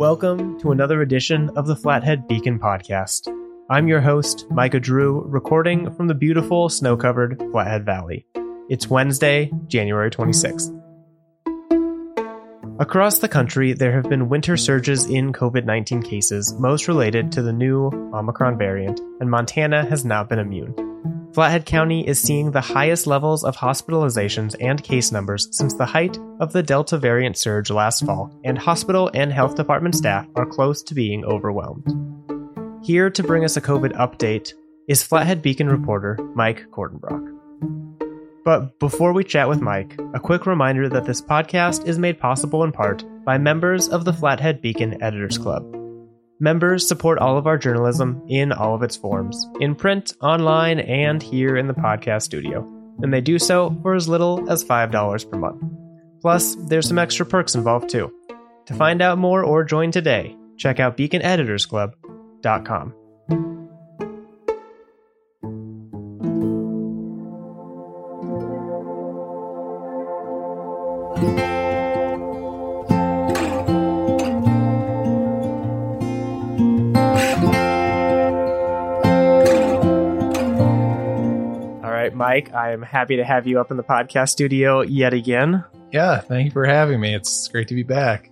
Welcome to another edition of the Flathead Beacon podcast. I'm your host, Micah Drew, recording from the beautiful snow covered Flathead Valley. It's Wednesday, January 26th. Across the country, there have been winter surges in COVID 19 cases, most related to the new Omicron variant, and Montana has not been immune. Flathead County is seeing the highest levels of hospitalizations and case numbers since the height of the Delta variant surge last fall, and hospital and health department staff are close to being overwhelmed. Here to bring us a COVID update is Flathead Beacon reporter Mike Kordenbrock. But before we chat with Mike, a quick reminder that this podcast is made possible in part by members of the Flathead Beacon Editors Club. Members support all of our journalism in all of its forms, in print, online, and here in the podcast studio, and they do so for as little as $5 per month. Plus, there's some extra perks involved too. To find out more or join today, check out beaconeditorsclub.com. Mike, I am happy to have you up in the podcast studio yet again. Yeah, thank you for having me. It's great to be back.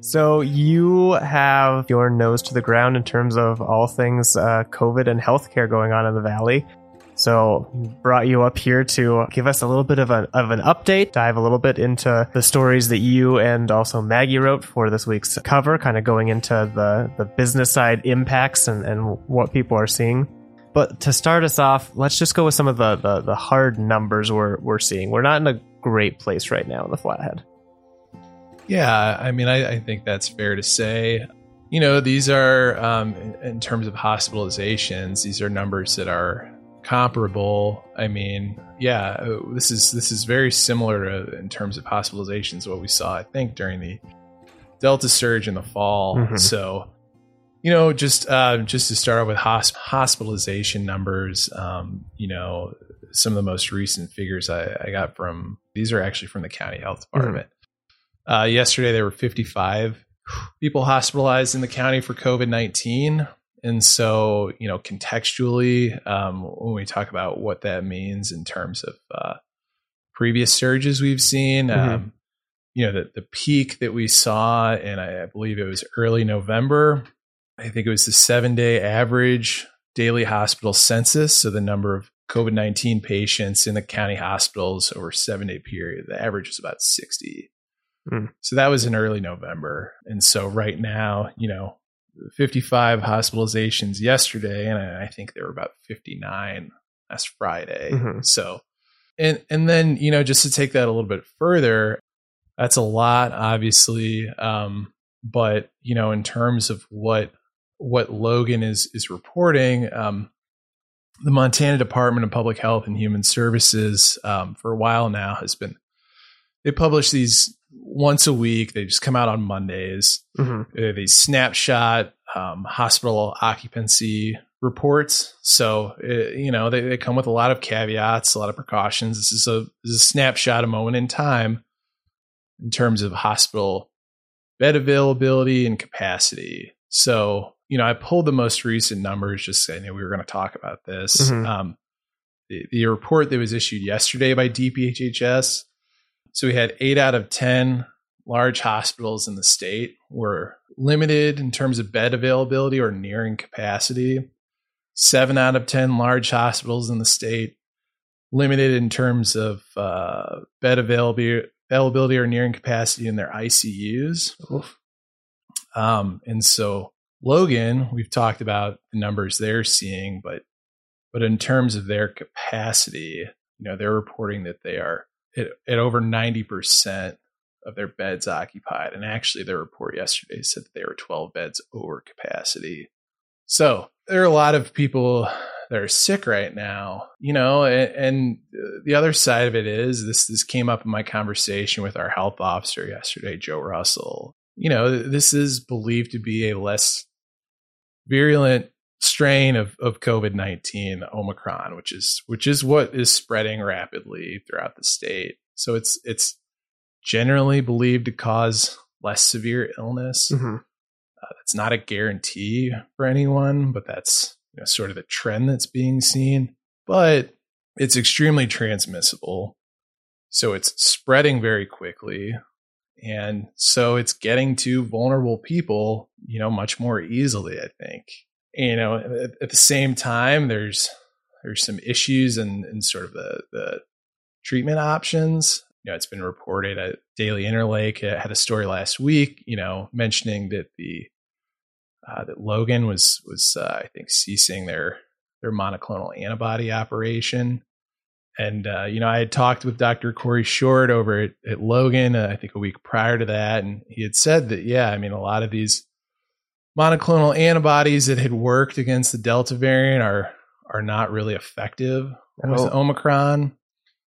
So, you have your nose to the ground in terms of all things uh, COVID and healthcare going on in the Valley. So, brought you up here to give us a little bit of an, of an update, dive a little bit into the stories that you and also Maggie wrote for this week's cover, kind of going into the, the business side impacts and, and what people are seeing. But to start us off, let's just go with some of the, the, the hard numbers we're, we're seeing. We're not in a great place right now in the Flathead. Yeah, I mean, I, I think that's fair to say. You know, these are, um, in, in terms of hospitalizations, these are numbers that are comparable. I mean, yeah, this is this is very similar to, in terms of hospitalizations what we saw, I think, during the Delta surge in the fall. Mhm. So, you know, just uh, just to start with hosp- hospitalization numbers, um, you know, some of the most recent figures I, I got from these are actually from the county health department. Uh, yesterday, there were 55 people hospitalized in the county for COVID 19. And so, you know, contextually, um, when we talk about what that means in terms of uh, previous surges we've seen, Mhm. um, you know, the, the peak that we saw, and I, I believe it was early November, I think it was the seven day average daily hospital census. So the number of COVID 19 patients in the county hospitals over a seven day period, the average was about 60. Mm. So that was in early November. And so right now, you know, 55 hospitalizations yesterday, and I think there were about 59 last Friday. Mhm. So, and and then you know, just to take that a little bit further, that's a lot, obviously. Um, but you know, in terms of what what Logan is is reporting, um, the Montana Department of Public Health and Human Services um, for a while now has been they publish these once a week. They just come out on Mondays. hmm They're these snapshot um, hospital occupancy reports. So uh, you know they, they come with a lot of caveats, a lot of precautions. This is a this is a snapshot, a moment in time, in terms of hospital bed availability and capacity. So you know I pulled the most recent numbers. Just saying we were going to talk about this. Mhm. Um, the, the report that was issued yesterday by DPHHS. So we had eight out of ten large hospitals in the state were limited in terms of bed availability or nearing capacity. Seven out of 10 large hospitals in the state limited in terms of uh, bed availability, availability or nearing capacity in their ICUs. Um, and so Logan, we've talked about the numbers they're seeing, but but in terms of their capacity, you know, they're reporting that they are at, at over 90% of their beds occupied. And actually, their report yesterday said that they were 12 beds over capacity. So there are a lot of people that are sick right now, you know, and, and the other side of it is this, this came up in my conversation with our health officer yesterday, Joe Russell. You know, this is believed to be a less virulent strain of, of COVID nineteen, Omicron, which is which is what is spreading rapidly throughout the state. So it's it's generally believed to cause less severe illness. Mhm. Uh, that's not a guarantee for anyone, but that's you know, sort of the trend that's being seen. But it's extremely transmissible. So it's spreading very quickly. And so it's getting to vulnerable people, you know, much more easily, I think. You know, at, at the same time, there's there's some issues and in, in sort of the, the treatment options. You know, it's been reported at Daily Interlake had a story last week, you know, mentioning that the uh, that Logan was was uh, I think ceasing their their monoclonal antibody operation. And uh, you know, I had talked with Dr. Corey Short over at, at Logan, uh, I think a week prior to that, and he had said that yeah, I mean, a lot of these monoclonal antibodies that had worked against the Delta variant are are not really effective oh. with Omicron.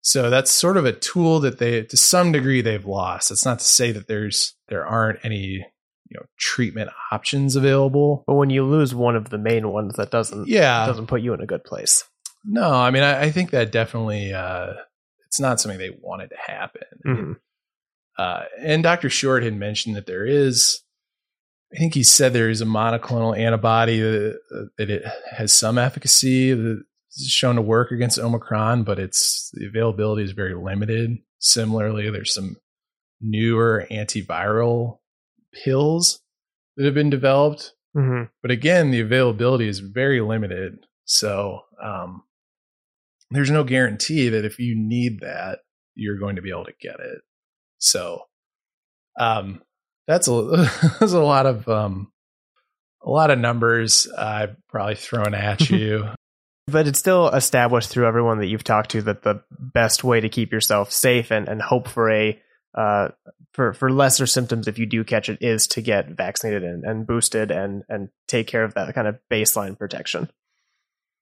So that's sort of a tool that they, to some degree, they've lost. It's not to say that there's there aren't any you know treatment options available. But when you lose one of the main ones, that doesn't yeah doesn't put you in a good place. No, I mean I, I think that definitely uh, it's not something they wanted to happen. Mm-hmm. Uh, and Dr. Short had mentioned that there is, I think he said there is a monoclonal antibody that, that it has some efficacy that is shown to work against Omicron, but it's the availability is very limited. Similarly, there's some newer antiviral pills that have been developed. Mm-hmm. But again, the availability is very limited. So um, there's no guarantee that if you need that, you're going to be able to get it. So um, that's a that's a lot of um, a lot of numbers I've probably thrown at you. But it's still established through everyone that you've talked to that the best way to keep yourself safe and, and hope for a uh, for for lesser symptoms if you do catch it is to get vaccinated and, and boosted and and take care of that kind of baseline protection.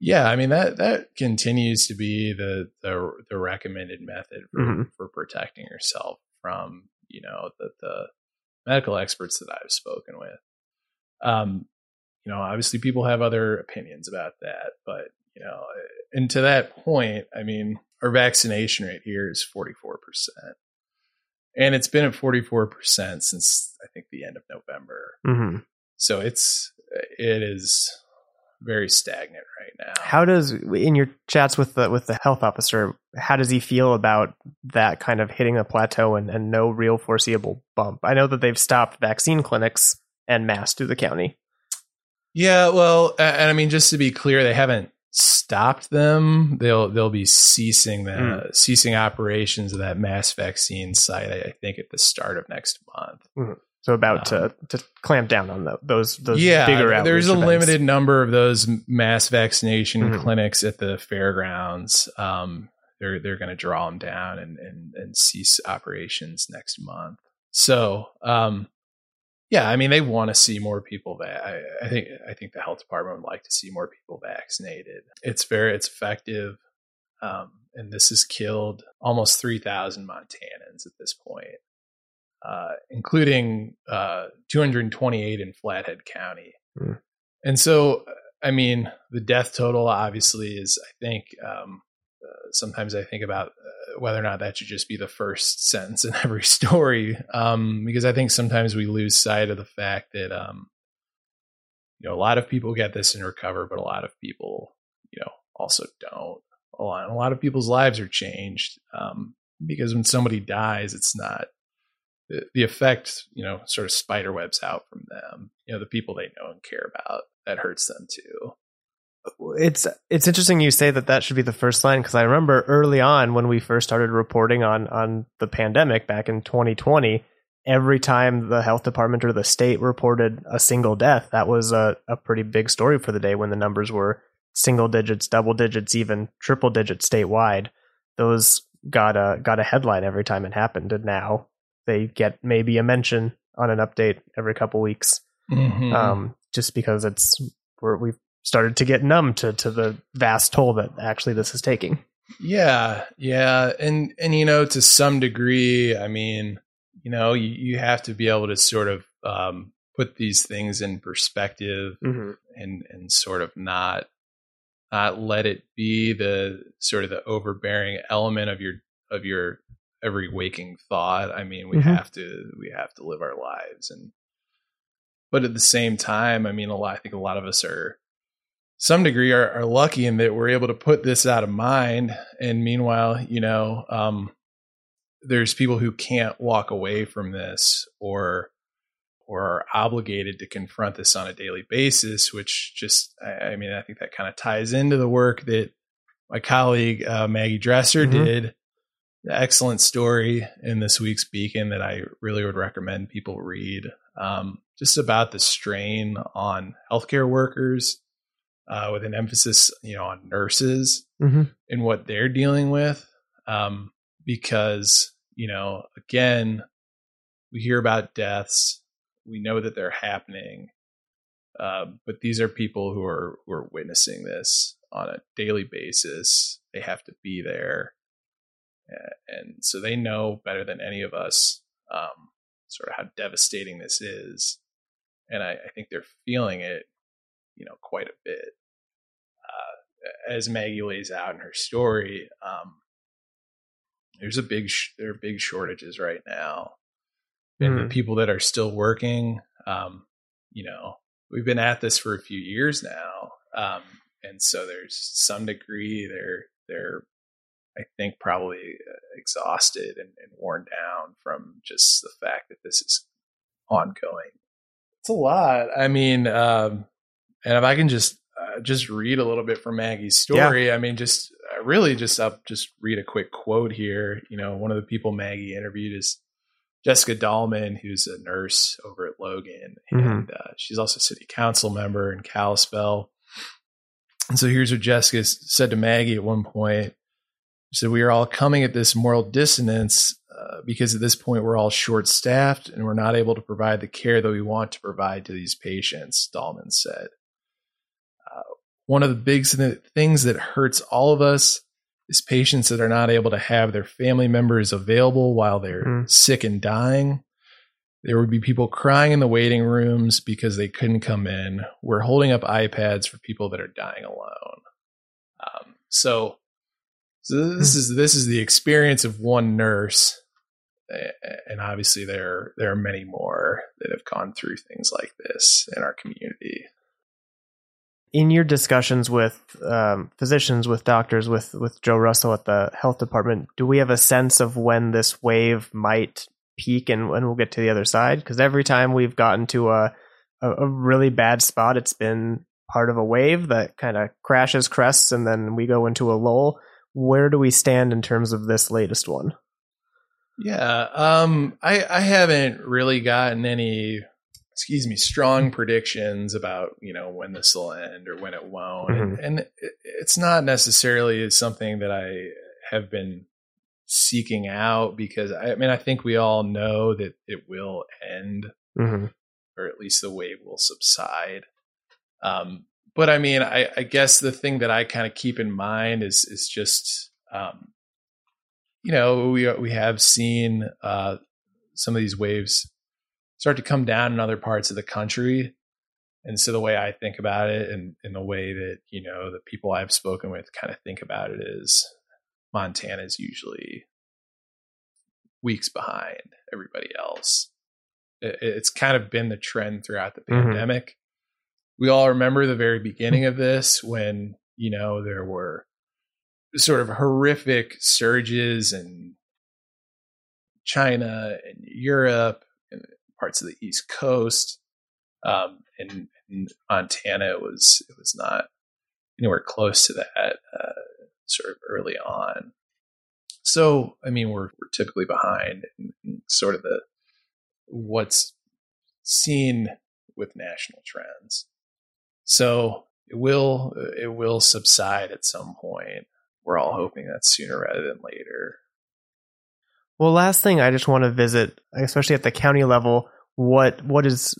Yeah, I mean that that continues to be the the, the recommended method for, mm-hmm. for protecting yourself from you know the the medical experts that I've spoken with. Um, you know, obviously people have other opinions about that, but you know, and to that point, I mean, our vaccination rate here is forty four percent and it's been at 44% since I think the end of November. Mm-hmm. So it's it is very stagnant right now. How does in your chats with the with the health officer, how does he feel about that kind of hitting a plateau and, and no real foreseeable bump? I know that they've stopped vaccine clinics and mass through the county. Yeah, well, and I mean just to be clear, they haven't stopped them, they'll they'll be ceasing the mm. ceasing operations of that mass vaccine site. I, think at the start of next month. Mm. So about um, to to clamp down on the, those those yeah, bigger. There's a events. limited number of those mass vaccination mm-hmm. clinics at the fairgrounds. Um, they're they're going to draw them down and, and and cease operations next month. So um, yeah, I mean, they want to see more people. that I, I, think I think the health department would like to see more people vaccinated. It's very it's effective, um, and this has killed almost three thousand Montanans at this point, uh, including uh, 228 in Flathead County. Mm. And so, I mean, the death total obviously is. I think um, uh, sometimes I think about whether or not that should just be the first sentence in every story, um, because I think sometimes we lose sight of the fact that um, you know a lot of people get this and recover, but a lot of people you know also don't. A lot, a lot of people's lives are changed um, because when somebody dies, it's not the, effect you know sort of spider webs out from them. You know the people they know and care about that hurts them too it's it's interesting you say that that should be the first line because I remember early on when we first started reporting on on the pandemic back in 2020, every time the health department or the state reported a single death, that was a, a pretty big story for the day when the numbers were single digits, double digits, even triple digits statewide. Those got a got a headline every time it happened, and now they get maybe a mention on an update every couple weeks. Mm-hmm. Um, just because it's we're, we've started to get numb to to the vast toll that actually this is taking. Yeah, yeah, and and you know to some degree, I mean, you know, you, you have to be able to sort of um, put these things in perspective mm-hmm. and and sort of not not let it be the sort of the overbearing element of your of your every waking thought. I mean, we mm-hmm. have to we have to live our lives and but at the same time, I mean, a lot. I think a lot of us are, some degree, are, are lucky in that we're able to put this out of mind. And meanwhile, you know, um, there's people who can't walk away from this or or are obligated to confront this on a daily basis, which just, I, I mean, I think that kind of ties into the work that my colleague uh, Maggie Dresser mm-hmm. did. Excellent story in this week's Beacon that I really would recommend people read. Um, just about the strain on healthcare workers, uh, with an emphasis, you know, on nurses mm-hmm. and what they're dealing with. Um, because, you know, again, we hear about deaths we know that they're happening. Uh, but these are people who are who are witnessing this on a daily basis. They have to be there, and so they know better than any of us um, sort of how devastating this is. And I, I, think they're feeling it, you know, quite a bit. Uh, as Maggie lays out in her story, um, there's a big sh- there are big shortages right now and mm. the hmm. people that are still working um, you know we've been at this for a few years now um, and so there's some degree they're they're i think probably uh, exhausted and, and worn down from just the fact that this is ongoing it's a lot i mean um, and if i can just uh, just read a little bit from maggie's story yeah. i mean just uh, really just up just read a quick quote here you know one of the people maggie interviewed is Jessica Dahlman, who's a nurse over at Logan, mm-hmm. and uh, she's also a city council member in Kalispell. And so here's what Jessica said to Maggie at one point. Said, We are all coming at this moral dissonance uh, because at this point we're all short staffed and we're not able to provide the care that we want to provide to these patients, Dahlman said. Uh, one of the big things that hurts all of us is patients that are not able to have their family members available while they're mm. sick and dying. There would be people crying in the waiting rooms because they couldn't come in. We're holding up iPads for people that are dying alone. Um, so, so this mm. is this is the experience of one nurse, and obviously there there are many more that have gone through things like this in our community in your discussions with um, physicians, with doctors, with with Joe Russell at the health department, do we have a sense of when this wave might peak and when we'll get to the other side? Because every time we've gotten to a, a really bad spot, it's been part of a wave that kind of crashes, crests, and then we go into a lull. Where do we stand in terms of this latest one? Yeah, um, I, I haven't really gotten any excuse me, strong predictions about you know when this will end or when it won't, mm-hmm. and, and, it's not necessarily something that I have been seeking out because I, I mean I think we all know that it will end, mm-hmm. or at least the wave will subside. Um, but I mean, I, I, guess the thing that I kind of keep in mind is is just um, you know we we have seen uh, some of these waves start to come down in other parts of the country. And so the way I think about it and in the way that, you know, the people I've spoken with kind of think about it is Montana is usually weeks behind everybody else. It's kind of been the trend throughout the mm-hmm. pandemic. We all remember the very beginning of this when, you know, there were sort of horrific surges in China and Europe and parts of the East Coast. Um, in, Montana, it was it was not anywhere close to that uh, sort of early on. So, I mean, we're we're typically behind in, in sort of the what's seen with national trends. So it will uh, it will subside at some point. We're all hoping that sooner rather than later. Well, last thing I just want to visit, especially at the county level, what what is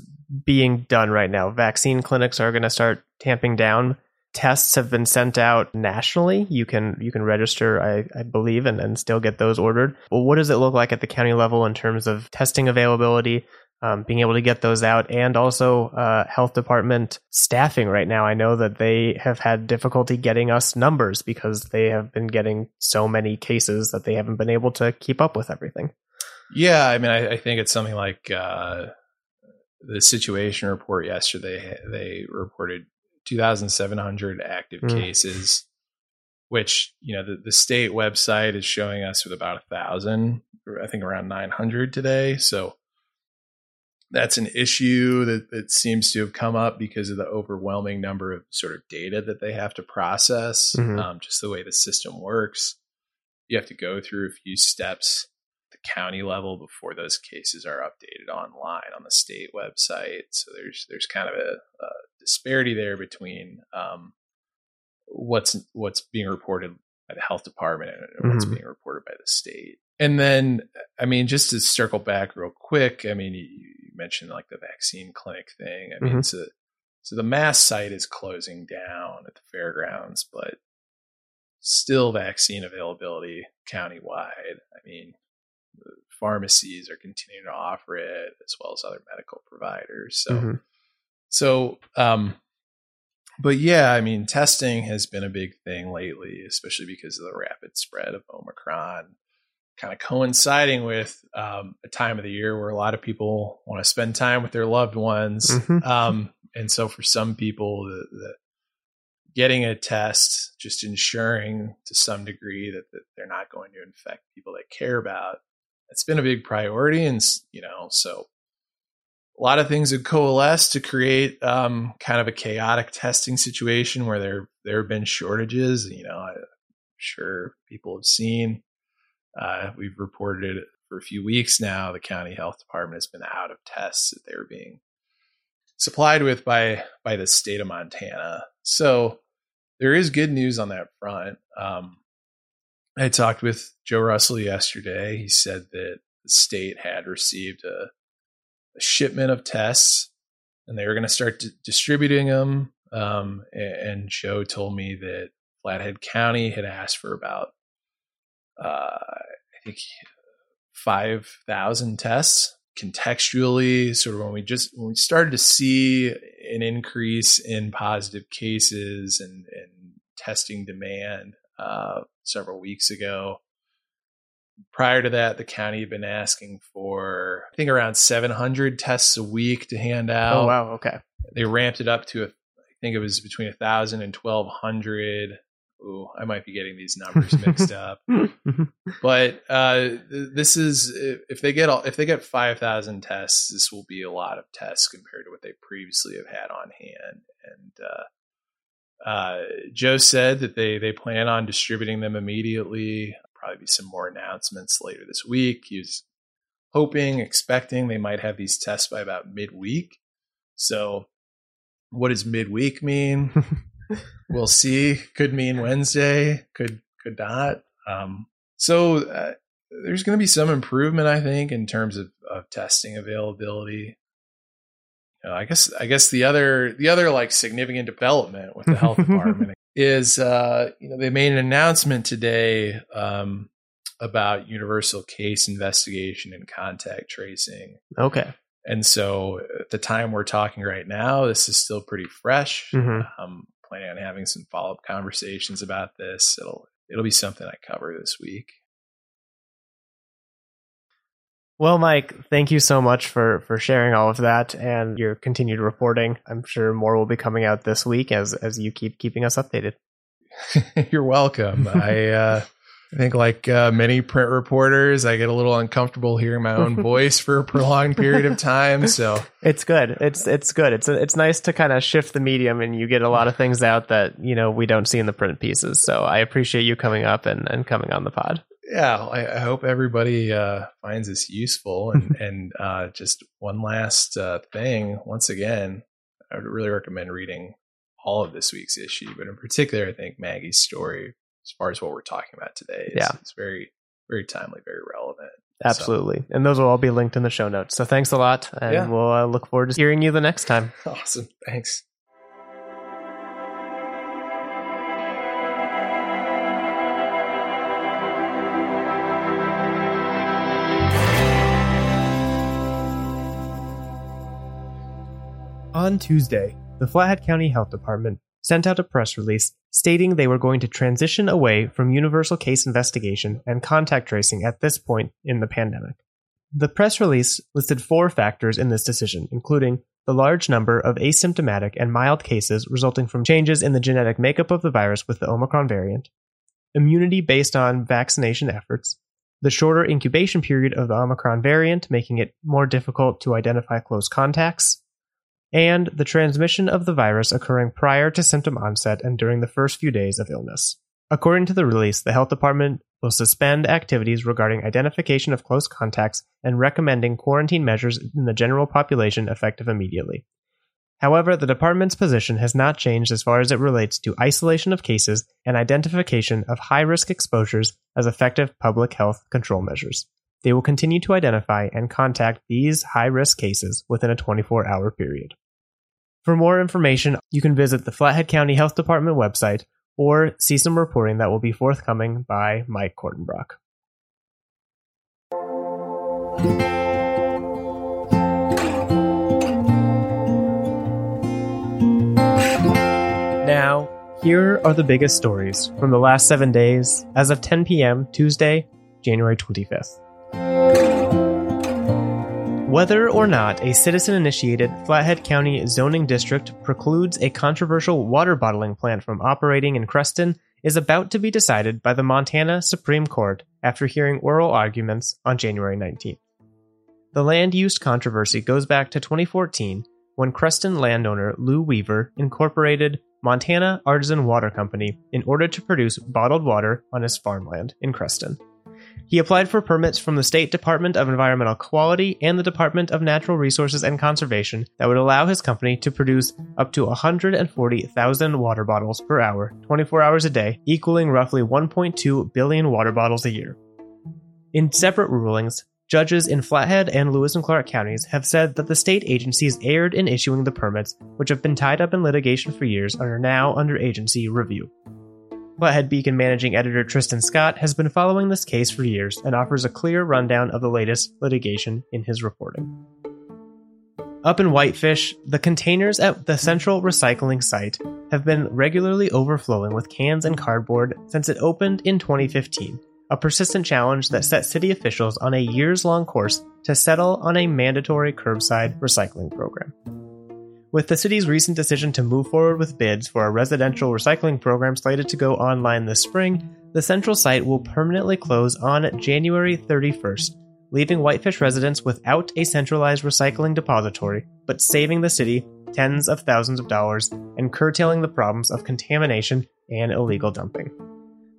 being done right now. Vaccine clinics are going to start tamping down. Tests have been sent out nationally. You can you can register, I, I believe, and, and still get those ordered. But what does it look like at the county level in terms of testing availability, um, being able to get those out, and also uh, health department staffing right now? I know that they have had difficulty getting us numbers because they have been getting so many cases that they haven't been able to keep up with everything. Yeah, I mean, I, I think it's something like uh, the situation report yesterday, they reported 2,700 active mm. cases, which you know the, the state website is showing us with about a thousand, I think around 900 today. So that's an issue that, that seems to have come up because of the overwhelming number of sort of data that they have to process, mm-hmm. um, just the way the system works. You have to go through a few steps at the county level before those cases are updated online on the state website. So there's there's kind of a, a disparity there between um, what's what's being reported by the health department and mm-hmm. what's being reported by the state. And then, I mean, just to circle back real quick, I mean, mentioned like the vaccine clinic thing. I mean, mm-hmm. so, so the mass site is closing down at the fairgrounds, but still vaccine availability countywide. I mean, pharmacies are continuing to offer it as well as other medical providers. So, mm-hmm. so, um, but yeah, I mean, testing has been a big thing lately, especially because of the rapid spread of Omicron kind of coinciding with um, a time of the year where a lot of people want to spend time with their loved ones. Mm-hmm. Um, and so for some people, the, the, getting a test, just ensuring to some degree that, that they're not going to infect people they care about, it's been a big priority. And, you know, so a lot of things have coalesced to create um, kind of a chaotic testing situation where there there have been shortages. You know, I'm sure people have seen uh, we've reported for a few weeks now. The county health department has been out of tests that they were being supplied with by by the state of Montana. So there is good news on that front. Um, I talked with Joe Russell yesterday. He said that the state had received a, a shipment of tests and they were going to start d- distributing them. Um, and, and Joe told me that Flathead County had asked for about uh, I think five thousand tests contextually. Sort of when we just when we started to see an increase in positive cases and, and testing demand uh, several weeks ago. Prior to that, the county had been asking for I think around 700 tests a week to hand out. Oh wow, okay. They ramped it up to a, I think it was between a thousand and twelve hundred Ooh, I might be getting these numbers mixed up. but uh, this is if they get all, if they get five thousand tests, this will be a lot of tests compared to what they previously have had on hand. And uh, uh, Joe said that they they plan on distributing them immediately. Probably be some more announcements later this week. He was hoping, expecting they might have these tests by about midweek. So, what does midweek mean? we'll see. Could mean Wednesday. Could could not. Um, so uh, there's going to be some improvement, I think, in terms of, of testing availability. You know, I guess I guess the other the other like significant development with the health department is uh, you know they made an announcement today um, about universal case investigation and contact tracing. Okay. And so at the time we're talking right now, this is still pretty fresh. Mm-hmm. Um, planning on having some follow up conversations about this. It'll it'll be something I cover this week. Well, Mike, thank you so much for for sharing all of that and your continued reporting. I'm sure more will be coming out this week as as you keep keeping us updated. You're welcome. I uh I think, like uh, many print reporters, I get a little uncomfortable hearing my own voice for a prolonged period of time. So it's good. It's it's good. It's it's nice to kind of shift the medium, and you get a lot of things out that you know we don't see in the print pieces. So I appreciate you coming up and, and coming on the pod. Yeah, I, I hope everybody uh, finds this useful. And and uh, just one last uh, thing, once again, I would really recommend reading all of this week's issue, but in particular, I think Maggie's story as far as what we're talking about today. It's, yeah. it's very, very timely, very relevant. Absolutely. So. And those will all be linked in the show notes. So thanks a lot. And yeah. we'll uh, look forward to hearing you the next time. Awesome. Thanks. On Tuesday, the Flathead County Health Department sent out a press release stating they were going to transition away from universal case investigation and contact tracing at this point in the pandemic. The press release listed four factors in this decision, including the large number of asymptomatic and mild cases resulting from changes in the genetic makeup of the virus with the Omicron variant, immunity based on vaccination efforts, the shorter incubation period of the Omicron variant, making it more difficult to identify close contacts, and the transmission of the virus occurring prior to symptom onset and during the first few days of illness. According to the release, the health department will suspend activities regarding identification of close contacts and recommending quarantine measures in the general population effective immediately. However, the department's position has not changed as far as it relates to isolation of cases and identification of high risk exposures as effective public health control measures. They will continue to identify and contact these high risk cases within a 24 hour period. For more information, you can visit the Flathead County Health Department website or see some reporting that will be forthcoming by Mike Kordenbrock. Now, here are the biggest stories from the last seven days as of 10 p.m. Tuesday, January 25th. Whether or not a citizen initiated Flathead County zoning district precludes a controversial water bottling plant from operating in Creston is about to be decided by the Montana Supreme Court after hearing oral arguments on January 19th. The land use controversy goes back to 2014 when Creston landowner Lou Weaver incorporated Montana Artisan Water Company in order to produce bottled water on his farmland in Creston. He applied for permits from the State Department of Environmental Quality and the Department of Natural Resources and Conservation that would allow his company to produce up to 140,000 water bottles per hour, 24 hours a day, equaling roughly 1.2 billion water bottles a year. In separate rulings, judges in Flathead and Lewis and Clark counties have said that the state agencies erred in issuing the permits, which have been tied up in litigation for years and are now under agency review. Flathead Beacon managing editor Tristan Scott has been following this case for years and offers a clear rundown of the latest litigation in his reporting. Up in Whitefish, the containers at the central recycling site have been regularly overflowing with cans and cardboard since it opened in 2015, a persistent challenge that set city officials on a years long course to settle on a mandatory curbside recycling program. With the city's recent decision to move forward with bids for a residential recycling program slated to go online this spring, the central site will permanently close on January 31st, leaving Whitefish residents without a centralized recycling depository, but saving the city tens of thousands of dollars and curtailing the problems of contamination and illegal dumping.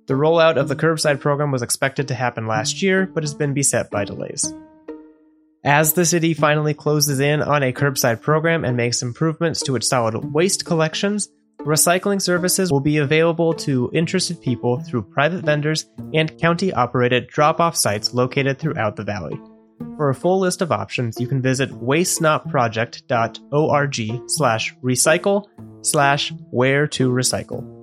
The rollout of the curbside program was expected to happen last year, but has been beset by delays. As the city finally closes in on a curbside program and makes improvements to its solid waste collections, recycling services will be available to interested people through private vendors and county operated drop off sites located throughout the valley. For a full list of options, you can visit wastenotproject.org slash recycle slash where to recycle.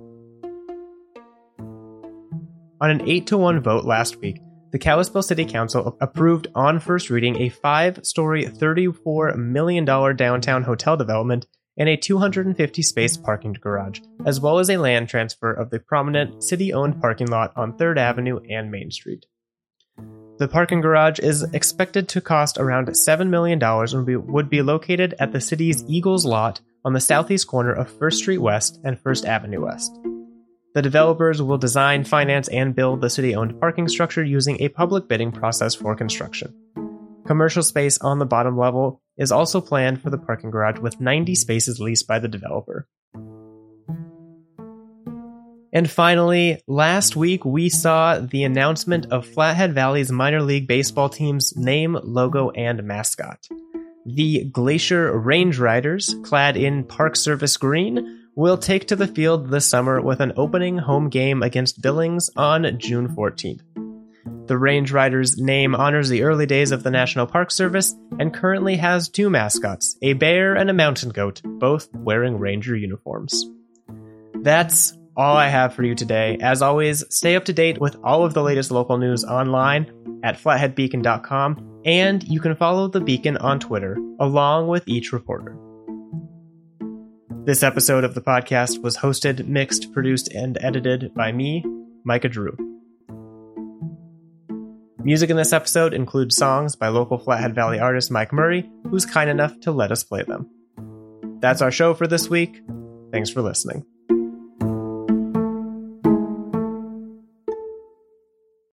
On an 8 to 1 vote last week, the Kalispell City Council approved on first reading a five story, $34 million downtown hotel development and a 250 space parking garage, as well as a land transfer of the prominent city owned parking lot on 3rd Avenue and Main Street. The parking garage is expected to cost around $7 million and would be located at the city's Eagles lot on the southeast corner of 1st Street West and 1st Avenue West. The developers will design, finance, and build the city owned parking structure using a public bidding process for construction. Commercial space on the bottom level is also planned for the parking garage with 90 spaces leased by the developer. And finally, last week we saw the announcement of Flathead Valley's minor league baseball team's name, logo, and mascot. The Glacier Range Riders, clad in Park Service green, will take to the field this summer with an opening home game against Billings on June 14th. The Range Riders name honors the early days of the National Park Service and currently has two mascots, a bear and a mountain goat, both wearing Ranger uniforms. That's all I have for you today. As always, stay up to date with all of the latest local news online at flatheadbeacon.com, and you can follow the Beacon on Twitter, along with each reporter. This episode of the podcast was hosted, mixed, produced, and edited by me, Micah Drew. Music in this episode includes songs by local Flathead Valley artist Mike Murray, who's kind enough to let us play them. That's our show for this week. Thanks for listening.